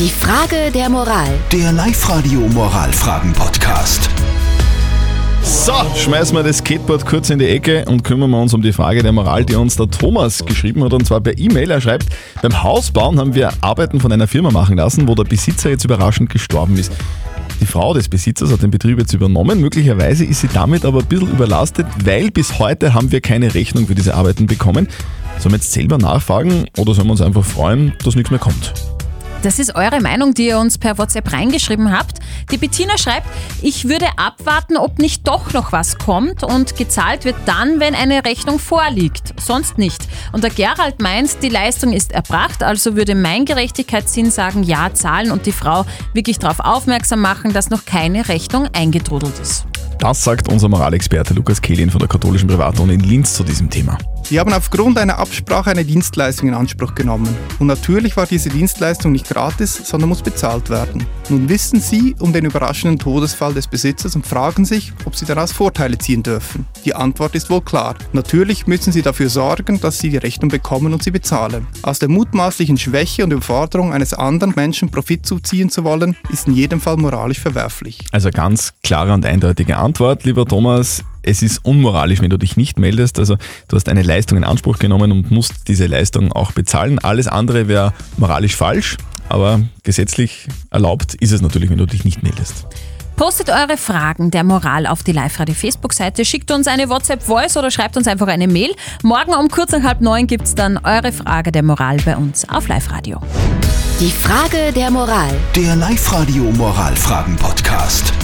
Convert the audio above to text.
Die Frage der Moral. Der Live-Radio Moralfragen-Podcast. So, schmeißen wir das Skateboard kurz in die Ecke und kümmern wir uns um die Frage der Moral, die uns der Thomas geschrieben hat, und zwar per E-Mail. Er schreibt, beim Hausbauen haben wir Arbeiten von einer Firma machen lassen, wo der Besitzer jetzt überraschend gestorben ist. Die Frau des Besitzers hat den Betrieb jetzt übernommen. Möglicherweise ist sie damit aber ein bisschen überlastet, weil bis heute haben wir keine Rechnung für diese Arbeiten bekommen. Sollen wir jetzt selber nachfragen oder sollen wir uns einfach freuen, dass nichts mehr kommt? Das ist eure Meinung, die ihr uns per WhatsApp reingeschrieben habt. Die Bettina schreibt, ich würde abwarten, ob nicht doch noch was kommt und gezahlt wird dann, wenn eine Rechnung vorliegt. Sonst nicht. Und der Gerald meint, die Leistung ist erbracht, also würde mein Gerechtigkeitssinn sagen, ja, zahlen und die Frau wirklich darauf aufmerksam machen, dass noch keine Rechnung eingetrudelt ist. Das sagt unser Moralexperte Lukas Kehlin von der katholischen Privatuni in Linz zu diesem Thema. Sie haben aufgrund einer Absprache eine Dienstleistung in Anspruch genommen. Und natürlich war diese Dienstleistung nicht gratis, sondern muss bezahlt werden. Nun wissen Sie um den überraschenden Todesfall des Besitzers und fragen sich, ob Sie daraus Vorteile ziehen dürfen. Die Antwort ist wohl klar. Natürlich müssen Sie dafür sorgen, dass Sie die Rechnung bekommen und sie bezahlen. Aus der mutmaßlichen Schwäche und Überforderung eines anderen Menschen Profit zuziehen zu wollen, ist in jedem Fall moralisch verwerflich. Also ganz klare und eindeutige Antwort, lieber Thomas. Es ist unmoralisch, wenn du dich nicht meldest. Also du hast eine Leistung in Anspruch genommen und musst diese Leistung auch bezahlen. Alles andere wäre moralisch falsch, aber gesetzlich erlaubt ist es natürlich, wenn du dich nicht meldest. Postet eure Fragen der Moral auf die Live-Radio Facebook-Seite, schickt uns eine WhatsApp-Voice oder schreibt uns einfach eine Mail. Morgen um kurz nach halb neun gibt es dann eure Frage der Moral bei uns auf Live-Radio. Die Frage der Moral. Der Live-Radio Moralfragen-Podcast.